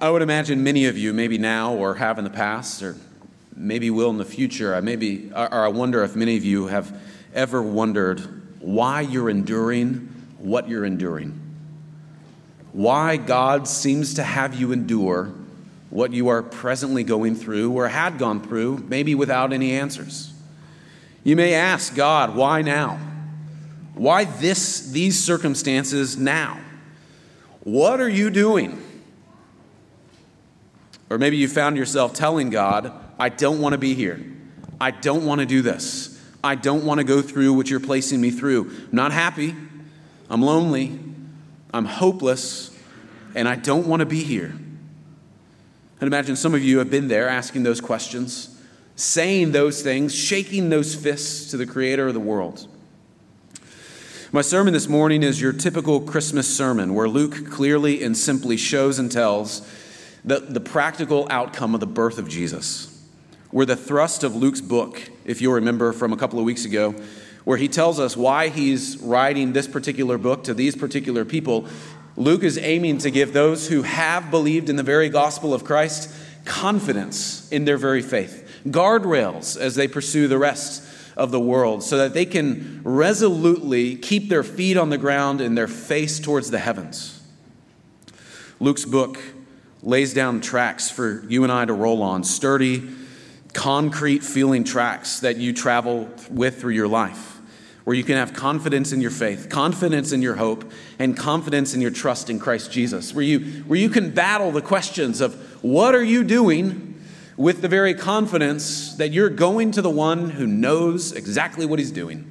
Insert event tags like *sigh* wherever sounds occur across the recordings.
I would imagine many of you, maybe now or have in the past, or maybe will in the future, I maybe, or I wonder if many of you have ever wondered why you're enduring what you're enduring. Why God seems to have you endure what you are presently going through or had gone through, maybe without any answers. You may ask God, why now? Why this, these circumstances now? What are you doing? Or maybe you found yourself telling God, I don't want to be here. I don't want to do this. I don't want to go through what you're placing me through. I'm not happy. I'm lonely. I'm hopeless. And I don't want to be here. I'd imagine some of you have been there asking those questions, saying those things, shaking those fists to the creator of the world. My sermon this morning is your typical Christmas sermon where Luke clearly and simply shows and tells the, the practical outcome of the birth of Jesus. Where the thrust of Luke's book, if you'll remember from a couple of weeks ago, where he tells us why he's writing this particular book to these particular people, Luke is aiming to give those who have believed in the very gospel of Christ confidence in their very faith, guardrails as they pursue the rest of the world so that they can resolutely keep their feet on the ground and their face towards the heavens. Luke's book lays down tracks for you and I to roll on, sturdy, concrete feeling tracks that you travel with through your life, where you can have confidence in your faith, confidence in your hope, and confidence in your trust in Christ Jesus, where you, where you can battle the questions of what are you doing with the very confidence that you're going to the one who knows exactly what he's doing.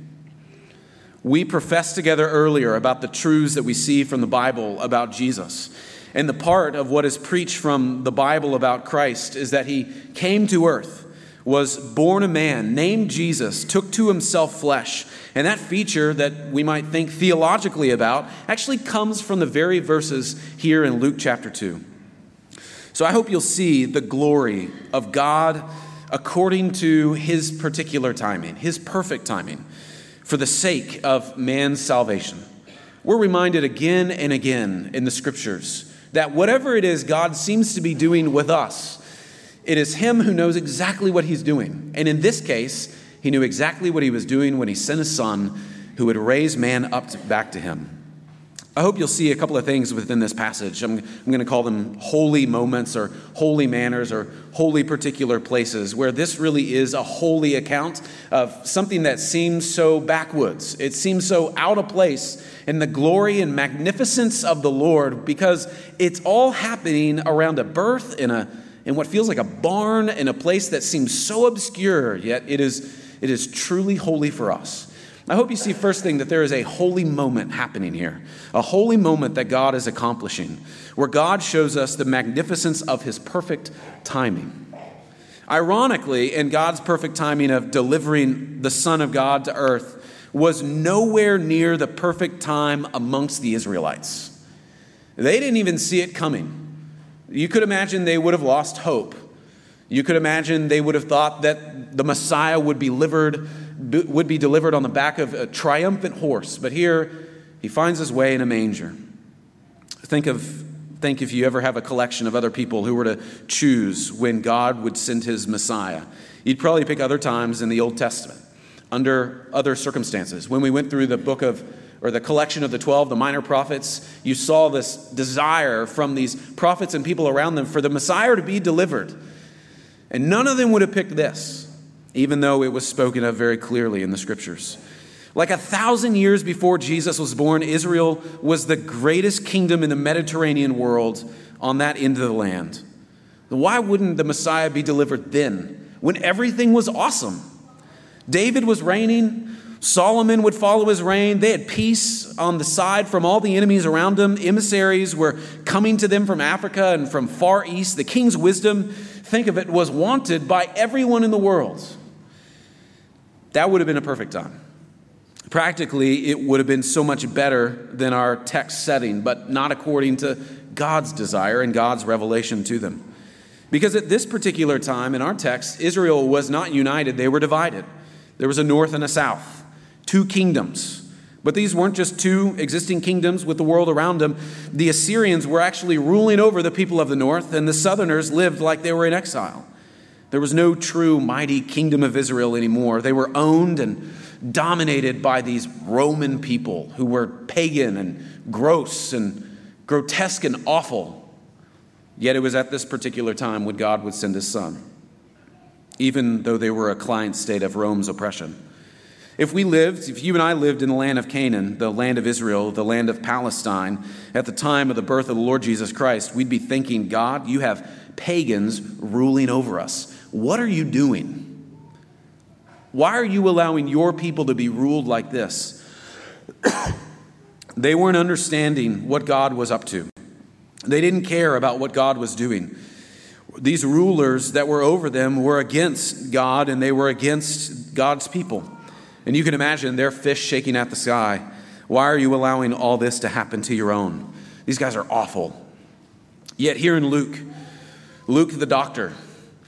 We professed together earlier about the truths that we see from the Bible about Jesus. And the part of what is preached from the Bible about Christ is that he came to earth, was born a man, named Jesus, took to himself flesh. And that feature that we might think theologically about actually comes from the very verses here in Luke chapter 2. So I hope you'll see the glory of God according to his particular timing, his perfect timing, for the sake of man's salvation. We're reminded again and again in the scriptures that whatever it is God seems to be doing with us, it is him who knows exactly what he's doing. And in this case, he knew exactly what he was doing when he sent his son who would raise man up to, back to him. I hope you'll see a couple of things within this passage. I'm, I'm going to call them holy moments or holy manners or holy particular places, where this really is a holy account of something that seems so backwoods. It seems so out of place in the glory and magnificence of the Lord because it's all happening around a birth in, a, in what feels like a barn in a place that seems so obscure, yet it is, it is truly holy for us. I hope you see, first thing, that there is a holy moment happening here, a holy moment that God is accomplishing, where God shows us the magnificence of his perfect timing. Ironically, in God's perfect timing of delivering the Son of God to earth, was nowhere near the perfect time amongst the Israelites. They didn't even see it coming. You could imagine they would have lost hope. You could imagine they would have thought that the Messiah would be delivered would be delivered on the back of a triumphant horse, but here he finds his way in a manger. Think of think if you ever have a collection of other people who were to choose when God would send his Messiah. You'd probably pick other times in the Old Testament, under other circumstances. When we went through the book of or the collection of the 12, the minor prophets, you saw this desire from these prophets and people around them for the Messiah to be delivered. And none of them would have picked this even though it was spoken of very clearly in the scriptures. Like a thousand years before Jesus was born, Israel was the greatest kingdom in the Mediterranean world on that end of the land. Why wouldn't the Messiah be delivered then, when everything was awesome? David was reigning, Solomon would follow his reign. They had peace on the side from all the enemies around them. Emissaries were coming to them from Africa and from far east. The king's wisdom, think of it, was wanted by everyone in the world. That would have been a perfect time. Practically, it would have been so much better than our text setting, but not according to God's desire and God's revelation to them. Because at this particular time in our text, Israel was not united, they were divided. There was a north and a south, two kingdoms. But these weren't just two existing kingdoms with the world around them. The Assyrians were actually ruling over the people of the north, and the southerners lived like they were in exile. There was no true mighty kingdom of Israel anymore. They were owned and dominated by these Roman people who were pagan and gross and grotesque and awful. Yet it was at this particular time when God would send his son, even though they were a client state of Rome's oppression. If we lived, if you and I lived in the land of Canaan, the land of Israel, the land of Palestine, at the time of the birth of the Lord Jesus Christ, we'd be thinking, God, you have pagans ruling over us. What are you doing? Why are you allowing your people to be ruled like this? *coughs* they weren't understanding what God was up to. They didn't care about what God was doing. These rulers that were over them were against God and they were against God's people. And you can imagine their fish shaking at the sky. Why are you allowing all this to happen to your own? These guys are awful. Yet, here in Luke, Luke the doctor,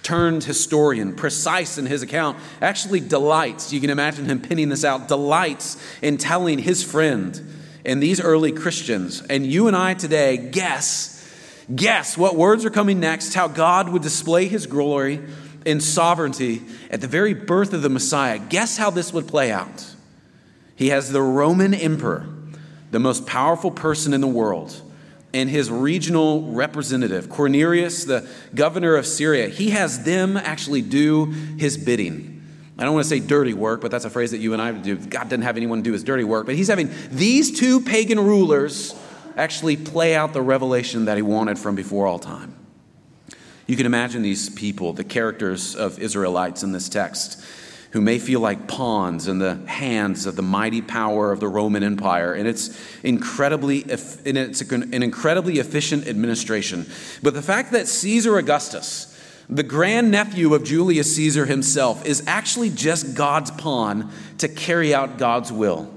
turned historian, precise in his account, actually delights, you can imagine him pinning this out, delights in telling his friend and these early Christians, and you and I today, guess, guess what words are coming next, how God would display his glory in sovereignty at the very birth of the Messiah. Guess how this would play out? He has the Roman emperor, the most powerful person in the world, and his regional representative, Quirinius, the governor of Syria. He has them actually do his bidding. I don't want to say dirty work, but that's a phrase that you and I do. God didn't have anyone do his dirty work, but he's having these two pagan rulers actually play out the revelation that he wanted from before all time. You can imagine these people, the characters of Israelites in this text, who may feel like pawns in the hands of the mighty power of the Roman Empire. And it's incredibly, and it's an incredibly efficient administration. But the fact that Caesar Augustus, the grandnephew of Julius Caesar himself, is actually just God's pawn to carry out God's will.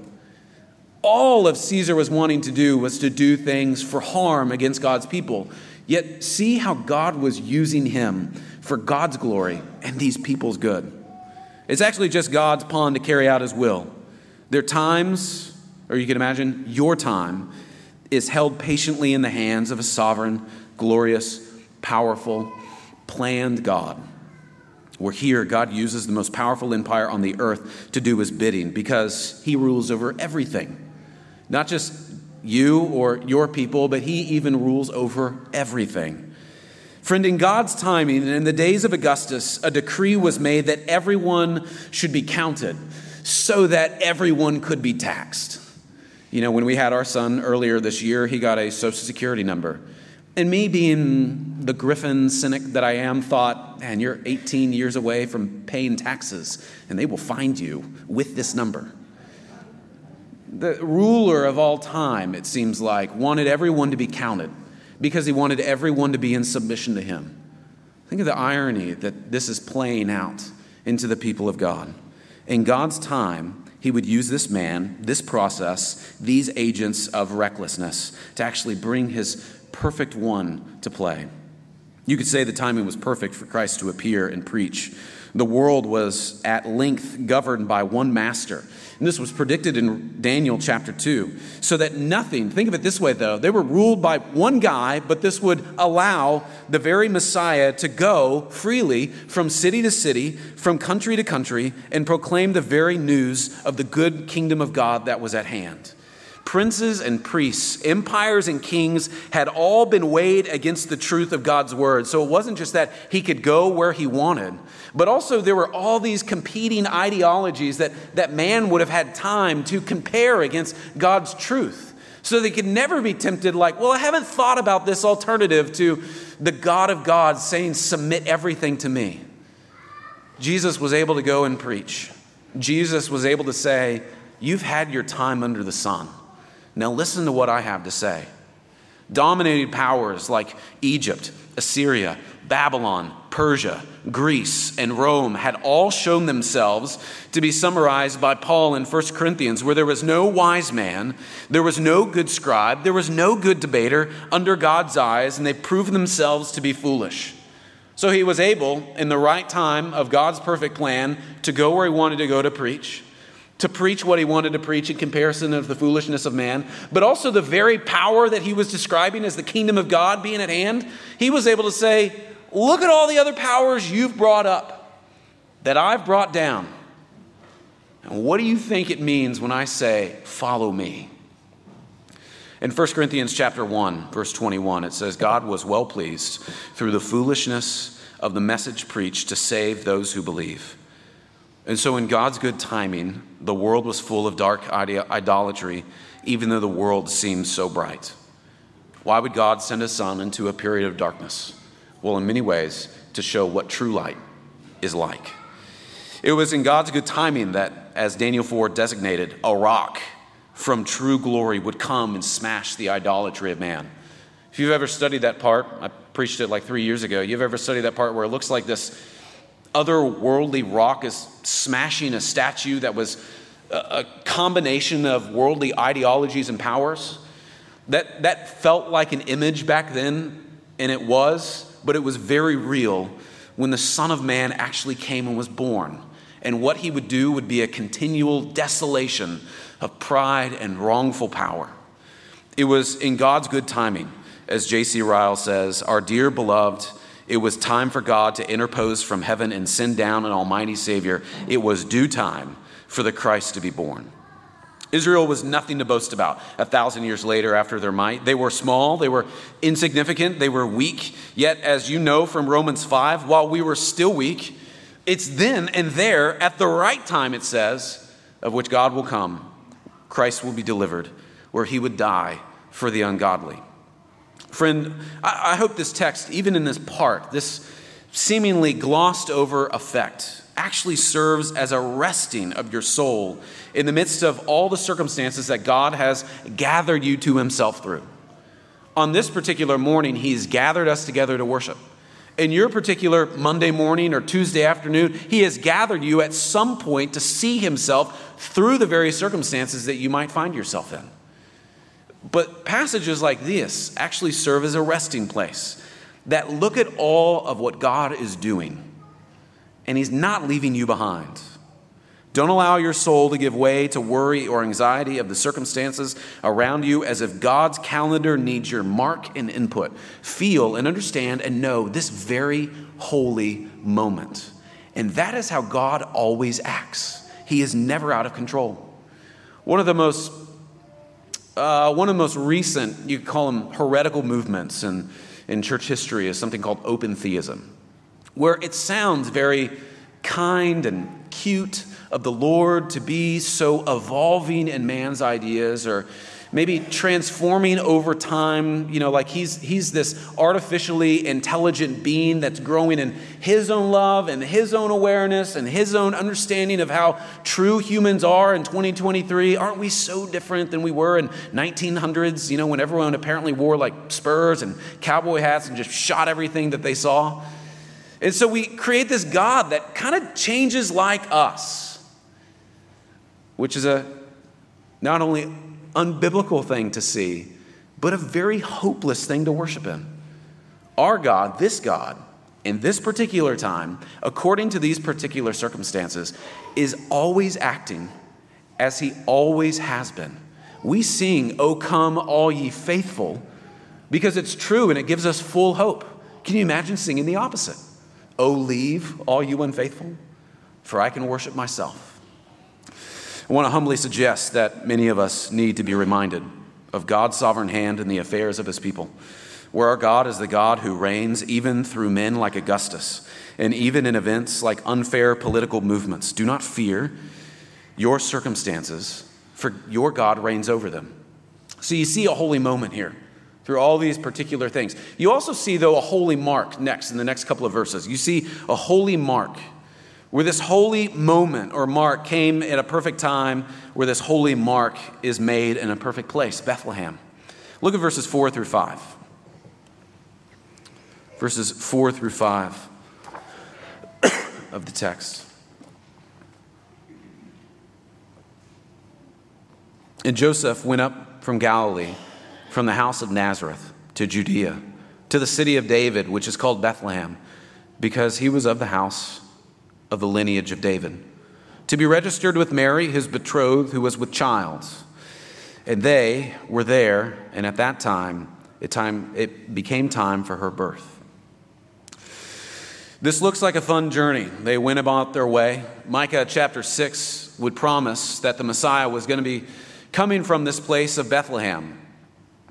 All of Caesar was wanting to do was to do things for harm against God's people. Yet see how God was using him for God's glory and these people's good. It's actually just God's pawn to carry out his will. Their times, or you can imagine, your time, is held patiently in the hands of a sovereign, glorious, powerful, planned God. We're here, God uses the most powerful empire on the earth to do his bidding because he rules over everything. Not just you or your people, but he even rules over everything. Friend, in God's timing, and in the days of Augustus, a decree was made that everyone should be counted so that everyone could be taxed. You know, when we had our son earlier this year, he got a social security number. And me, being the griffin cynic that I am, thought, man, you're 18 years away from paying taxes, and they will find you with this number the ruler of all time, it seems like, wanted everyone to be counted because he wanted everyone to be in submission to him. Think of the irony that this is playing out into the people of God. In God's time, he would use this man, this process, these agents of recklessness to actually bring his perfect one to play. You could say the timing was perfect for Christ to appear and preach. The world was at length governed by one master and this was predicted in Daniel chapter 2. So that nothing, think of it this way though, they were ruled by one guy, but this would allow the very Messiah to go freely from city to city, from country to country, and proclaim the very news of the good kingdom of God that was at hand. Princes and priests, empires and kings had all been weighed against the truth of God's word. So it wasn't just that he could go where he wanted, but also there were all these competing ideologies that, that man would have had time to compare against God's truth. So they could never be tempted, like, well, I haven't thought about this alternative to the God of God saying, submit everything to me. Jesus was able to go and preach. Jesus was able to say, You've had your time under the sun. Now, listen to what I have to say. Dominated powers like Egypt, Assyria, Babylon, Persia, Greece, and Rome had all shown themselves to be summarized by Paul in 1 Corinthians, where there was no wise man, there was no good scribe, there was no good debater under God's eyes, and they proved themselves to be foolish. So he was able, in the right time of God's perfect plan, to go where he wanted to go to preach to preach what he wanted to preach in comparison of the foolishness of man, but also the very power that he was describing as the kingdom of God being at hand, he was able to say, Look at all the other powers you've brought up that I've brought down. And what do you think it means when I say, Follow me? In 1 Corinthians chapter 1, verse 21, it says, God was well pleased through the foolishness of the message preached to save those who believe. And so, in God's good timing, the world was full of dark idolatry, even though the world seemed so bright. Why would God send his son into a period of darkness? Well, in many ways, to show what true light is like. It was in God's good timing that, as Daniel 4 designated, a rock from true glory would come and smash the idolatry of man. If you've ever studied that part, I preached it like three years ago. You've ever studied that part where it looks like this otherworldly rock is smashing a statue that was a combination of worldly ideologies and powers. That, that felt like an image back then, and it was, but it was very real when the Son of Man actually came and was born. And what he would do would be a continual desolation of pride and wrongful power. It was in God's good timing, as J.C. Ryle says, our dear beloved it was time for God to interpose from heaven and send down an almighty Savior. It was due time for the Christ to be born. Israel was nothing to boast about a thousand years later after their might. They were small, they were insignificant, they were weak. Yet, as you know from Romans 5, while we were still weak, it's then and there, at the right time, it says, of which God will come, Christ will be delivered, where he would die for the ungodly. Friend, I, I hope this text, even in this part, this seemingly glossed over effect, actually serves as a resting of your soul in the midst of all the circumstances that God has gathered you to Himself through. On this particular morning, He's gathered us together to worship. In your particular Monday morning or Tuesday afternoon, He has gathered you at some point to see Himself through the various circumstances that you might find yourself in. But passages like this actually serve as a resting place that look at all of what God is doing, and He's not leaving you behind. Don't allow your soul to give way to worry or anxiety of the circumstances around you as if God's calendar needs your mark and input. Feel and understand and know this very holy moment. And that is how God always acts. He is never out of control. One of the most uh, one of the most recent, you could call them heretical movements in, in church history, is something called open theism, where it sounds very kind and cute of the Lord to be so evolving in man's ideas or maybe transforming over time you know like he's he's this artificially intelligent being that's growing in his own love and his own awareness and his own understanding of how true humans are in 2023 aren't we so different than we were in 1900s you know when everyone apparently wore like spurs and cowboy hats and just shot everything that they saw? And so we create this god that kind of changes like us which is a not only unbiblical thing to see, but a very hopeless thing to worship in. Our God, this God, in this particular time, according to these particular circumstances, is always acting as he always has been. We sing, O come, all ye faithful, because it's true and it gives us full hope. Can you imagine singing the opposite? O leave, all you unfaithful, for I can worship myself. I want to humbly suggest that many of us need to be reminded of God's sovereign hand in the affairs of his people, where our God is the God who reigns even through men like Augustus and even in events like unfair political movements. Do not fear your circumstances, for your God reigns over them. So you see a holy moment here through all these particular things. You also see, though, a holy mark next in the next couple of verses. You see a holy mark where this holy moment or mark came at a perfect time, where this holy mark is made in a perfect place, Bethlehem. Look at verses 4 through 5. Verses 4 through 5 of the text. And Joseph went up from Galilee, from the house of Nazareth to Judea, to the city of David, which is called Bethlehem, because he was of the house of the lineage of David, to be registered with Mary, his betrothed, who was with child. And they were there, and at that time, it, time, it became time for her birth. This looks like a fun journey. They went about their way. Micah chapter 6 would promise that the Messiah was going to be coming from this place of Bethlehem.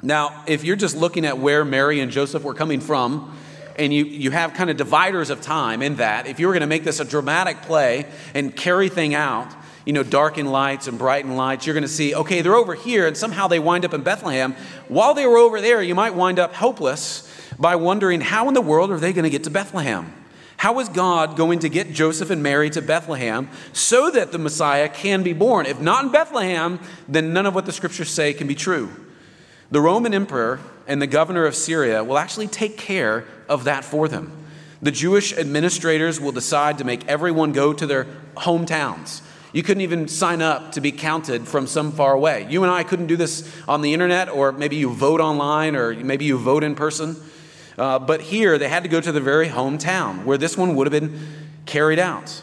Now, if you're just looking at where Mary and Joseph were coming from, and you, you have kind of dividers of time in that, if you were going to make this a dramatic play and carry thing out, you know, darken lights and brighten lights, you're going to see, okay, they're over here, and somehow they wind up in Bethlehem. While they were over there, you might wind up hopeless by wondering, how in the world are they going to get to Bethlehem? How is God going to get Joseph and Mary to Bethlehem so that the Messiah can be born? If not in Bethlehem, then none of what the scriptures say can be true. The Roman emperor and the governor of Syria will actually take care of that for them. The Jewish administrators will decide to make everyone go to their hometowns. You couldn't even sign up to be counted from some far away. You and I couldn't do this on the internet, or maybe you vote online, or maybe you vote in person. Uh, but here, they had to go to the very hometown where this one would have been carried out.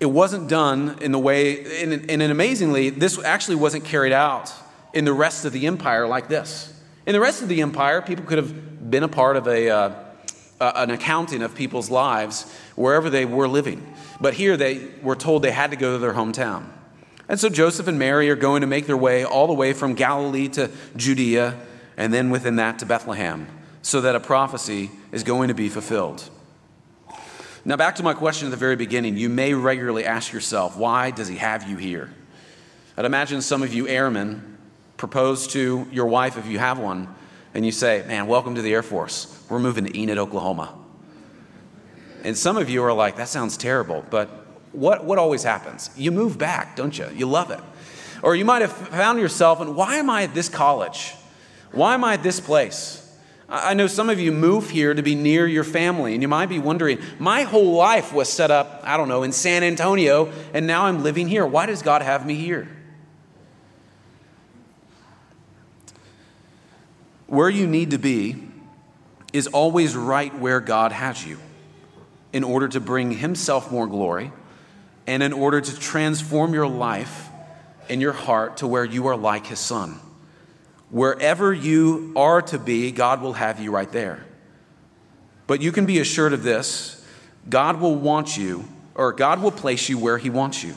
It wasn't done in the way, and, and amazingly, this actually wasn't carried out in the rest of the empire like this. In the rest of the empire, people could have been a part of a, uh, an accounting of people's lives wherever they were living. But here they were told they had to go to their hometown. And so Joseph and Mary are going to make their way all the way from Galilee to Judea, and then within that to Bethlehem, so that a prophecy is going to be fulfilled. Now, back to my question at the very beginning. You may regularly ask yourself, why does he have you here? I'd imagine some of you airmen propose to your wife, if you have one, and you say, Man, welcome to the Air Force. We're moving to Enid, Oklahoma. And some of you are like, that sounds terrible, but what, what always happens? You move back, don't you? You love it. Or you might have found yourself, and why am I at this college? Why am I at this place? I know some of you move here to be near your family, and you might be wondering, my whole life was set up, I don't know, in San Antonio, and now I'm living here. Why does God have me here? Where you need to be is always right where God has you in order to bring Himself more glory and in order to transform your life and your heart to where you are like His Son. Wherever you are to be, God will have you right there. But you can be assured of this God will want you, or God will place you where He wants you.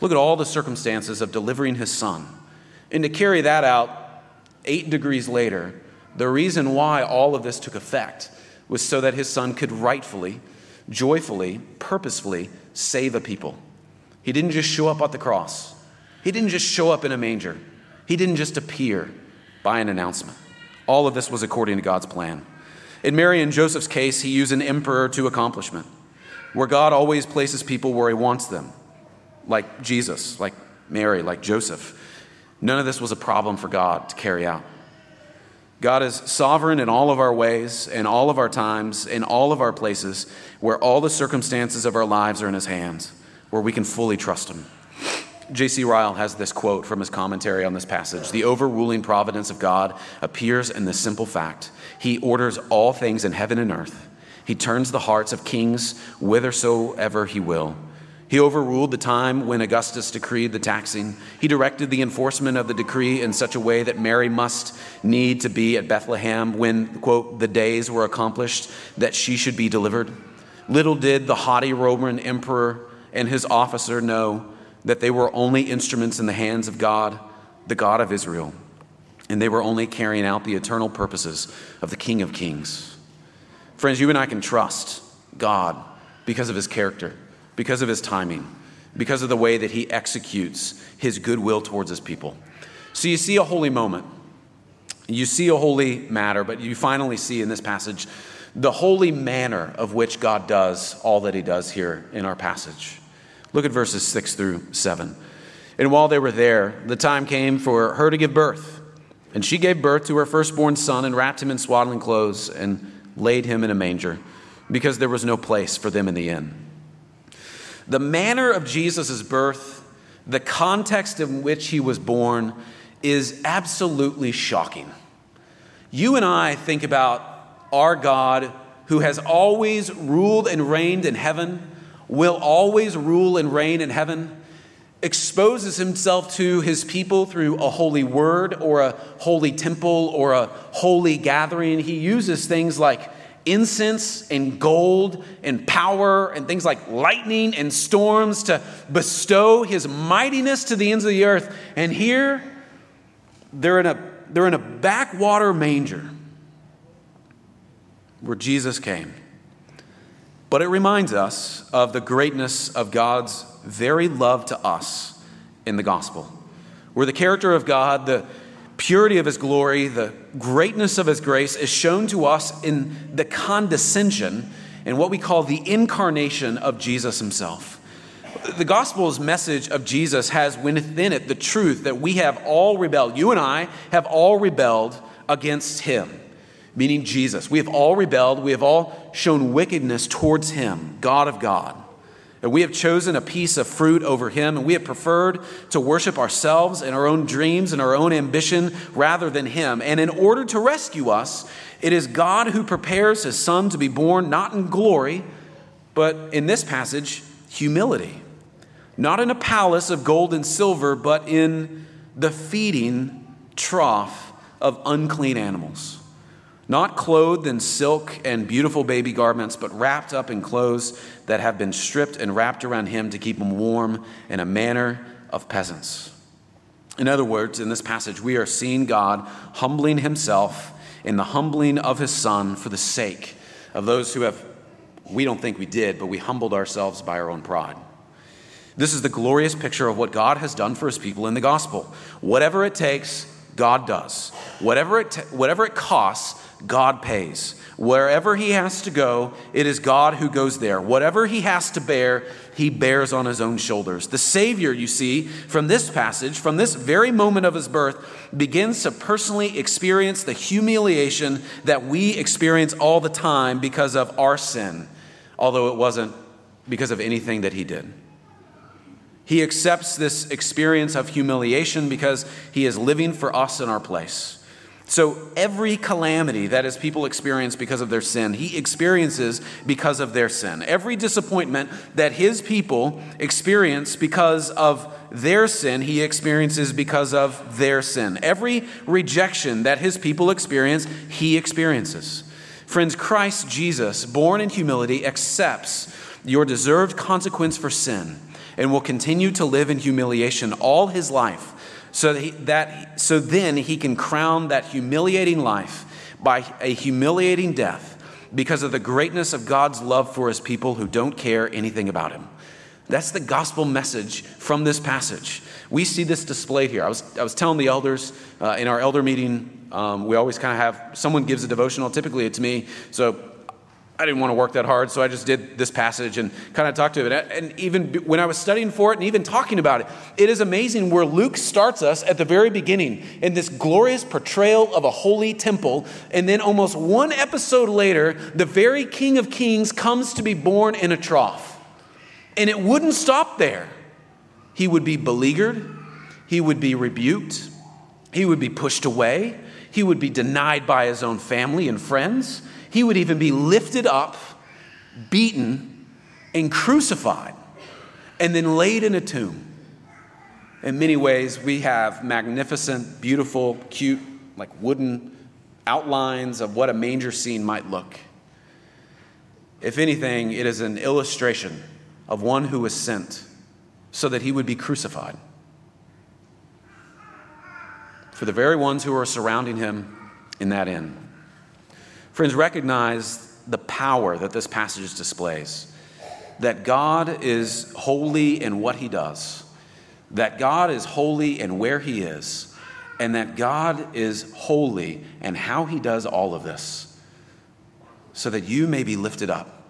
Look at all the circumstances of delivering His Son. And to carry that out eight degrees later, the reason why all of this took effect was so that His Son could rightfully joyfully, purposefully save a people. He didn't just show up at the cross, he didn't just show up in a manger, he didn't just appear by an announcement. All of this was according to God's plan. In Mary and Joseph's case, he used an emperor to accomplishment, where God always places people where he wants them, like Jesus, like Mary, like Joseph. None of this was a problem for God to carry out. God is sovereign in all of our ways, in all of our times, in all of our places, where all the circumstances of our lives are in His hands, where we can fully trust Him. J.C. Ryle has this quote from his commentary on this passage The overruling providence of God appears in the simple fact He orders all things in heaven and earth. He turns the hearts of kings whithersoever He will. He overruled the time when Augustus decreed the taxing. He directed the enforcement of the decree in such a way that Mary must need to be at Bethlehem when, quote, the days were accomplished that she should be delivered. Little did the haughty Roman emperor and his officer know that they were only instruments in the hands of God, the God of Israel, and they were only carrying out the eternal purposes of the King of Kings. Friends, you and I can trust God because of his character because of his timing, because of the way that he executes his goodwill towards his people. So you see a holy moment, you see a holy matter, but you finally see in this passage the holy manner of which God does all that he does here in our passage. Look at verses 6 through 7. And while they were there, the time came for her to give birth. And she gave birth to her firstborn son and wrapped him in swaddling clothes and laid him in a manger because there was no place for them in the inn. The manner of Jesus' birth, the context in which he was born, is absolutely shocking. You and I think about our God who has always ruled and reigned in heaven, will always rule and reign in heaven, exposes himself to his people through a holy word or a holy temple or a holy gathering. He uses things like incense and gold and power and things like lightning and storms to bestow his mightiness to the ends of the earth. And here, they're in a, they're in a backwater manger where Jesus came. But it reminds us of the greatness of God's very love to us in the gospel, where the character of God, the purity of his glory, the greatness of his grace is shown to us in the condescension and what we call the incarnation of Jesus himself. The gospel's message of Jesus has within it the truth that we have all rebelled. You and I have all rebelled against him, meaning Jesus. We have all rebelled. We have all shown wickedness towards him, God of God. And we have chosen a piece of fruit over him, and we have preferred to worship ourselves and our own dreams and our own ambition rather than him. And in order to rescue us, it is God who prepares his son to be born not in glory, but in this passage, humility. Not in a palace of gold and silver, but in the feeding trough of unclean animals not clothed in silk and beautiful baby garments, but wrapped up in clothes that have been stripped and wrapped around him to keep him warm in a manner of peasants. In other words, in this passage, we are seeing God humbling himself in the humbling of his son for the sake of those who have, we don't think we did, but we humbled ourselves by our own pride. This is the glorious picture of what God has done for his people in the gospel. Whatever it takes, God does. Whatever it, whatever it costs, God pays. Wherever he has to go, it is God who goes there. Whatever he has to bear, he bears on his own shoulders. The Savior, you see, from this passage, from this very moment of his birth, begins to personally experience the humiliation that we experience all the time because of our sin, although it wasn't because of anything that he did. He accepts this experience of humiliation because he is living for us in our place. So, every calamity that his people experience because of their sin, he experiences because of their sin. Every disappointment that his people experience because of their sin, he experiences because of their sin. Every rejection that his people experience, he experiences. Friends, Christ Jesus, born in humility, accepts your deserved consequence for sin and will continue to live in humiliation all his life so that, he, that so then he can crown that humiliating life by a humiliating death because of the greatness of God's love for his people who don't care anything about him. That's the gospel message from this passage. We see this displayed here. I was, I was telling the elders uh, in our elder meeting, um, we always kind of have someone gives a devotional, typically it's me. So I didn't want to work that hard, so I just did this passage and kind of talked to it. And even when I was studying for it and even talking about it, it is amazing where Luke starts us at the very beginning in this glorious portrayal of a holy temple. And then almost one episode later, the very King of Kings comes to be born in a trough. And it wouldn't stop there. He would be beleaguered, he would be rebuked, he would be pushed away, he would be denied by his own family and friends. He would even be lifted up, beaten, and crucified, and then laid in a tomb. In many ways, we have magnificent, beautiful, cute, like wooden outlines of what a manger scene might look. If anything, it is an illustration of one who was sent so that he would be crucified. For the very ones who are surrounding him in that inn. Friends, recognize the power that this passage displays. That God is holy in what he does, that God is holy in where he is, and that God is holy in how he does all of this, so that you may be lifted up,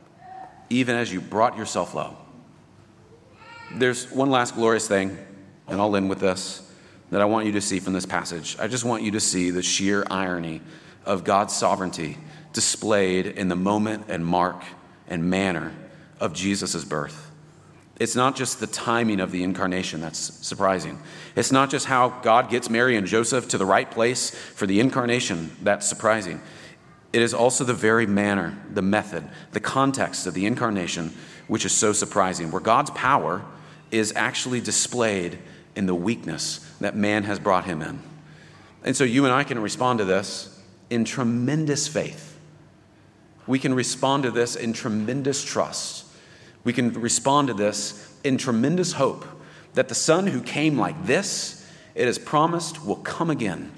even as you brought yourself low. There's one last glorious thing, and I'll end with this, that I want you to see from this passage. I just want you to see the sheer irony of God's sovereignty displayed in the moment and mark and manner of Jesus' birth. It's not just the timing of the incarnation that's surprising. It's not just how God gets Mary and Joseph to the right place for the incarnation that's surprising. it is also the very manner, the method, the context of the incarnation which is so surprising, where God's power is actually displayed in the weakness that man has brought him in. And so you and I can respond to this in tremendous faith. We can respond to this in tremendous trust. We can respond to this in tremendous hope that the Son who came like this, it is promised, will come again.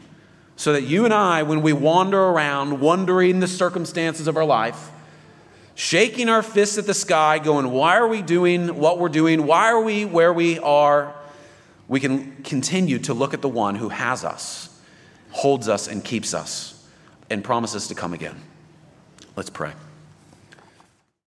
So that you and I, when we wander around wondering the circumstances of our life, shaking our fists at the sky, going, Why are we doing what we're doing? Why are we where we are? We can continue to look at the one who has us, holds us, and keeps us, and promises to come again. Let's pray.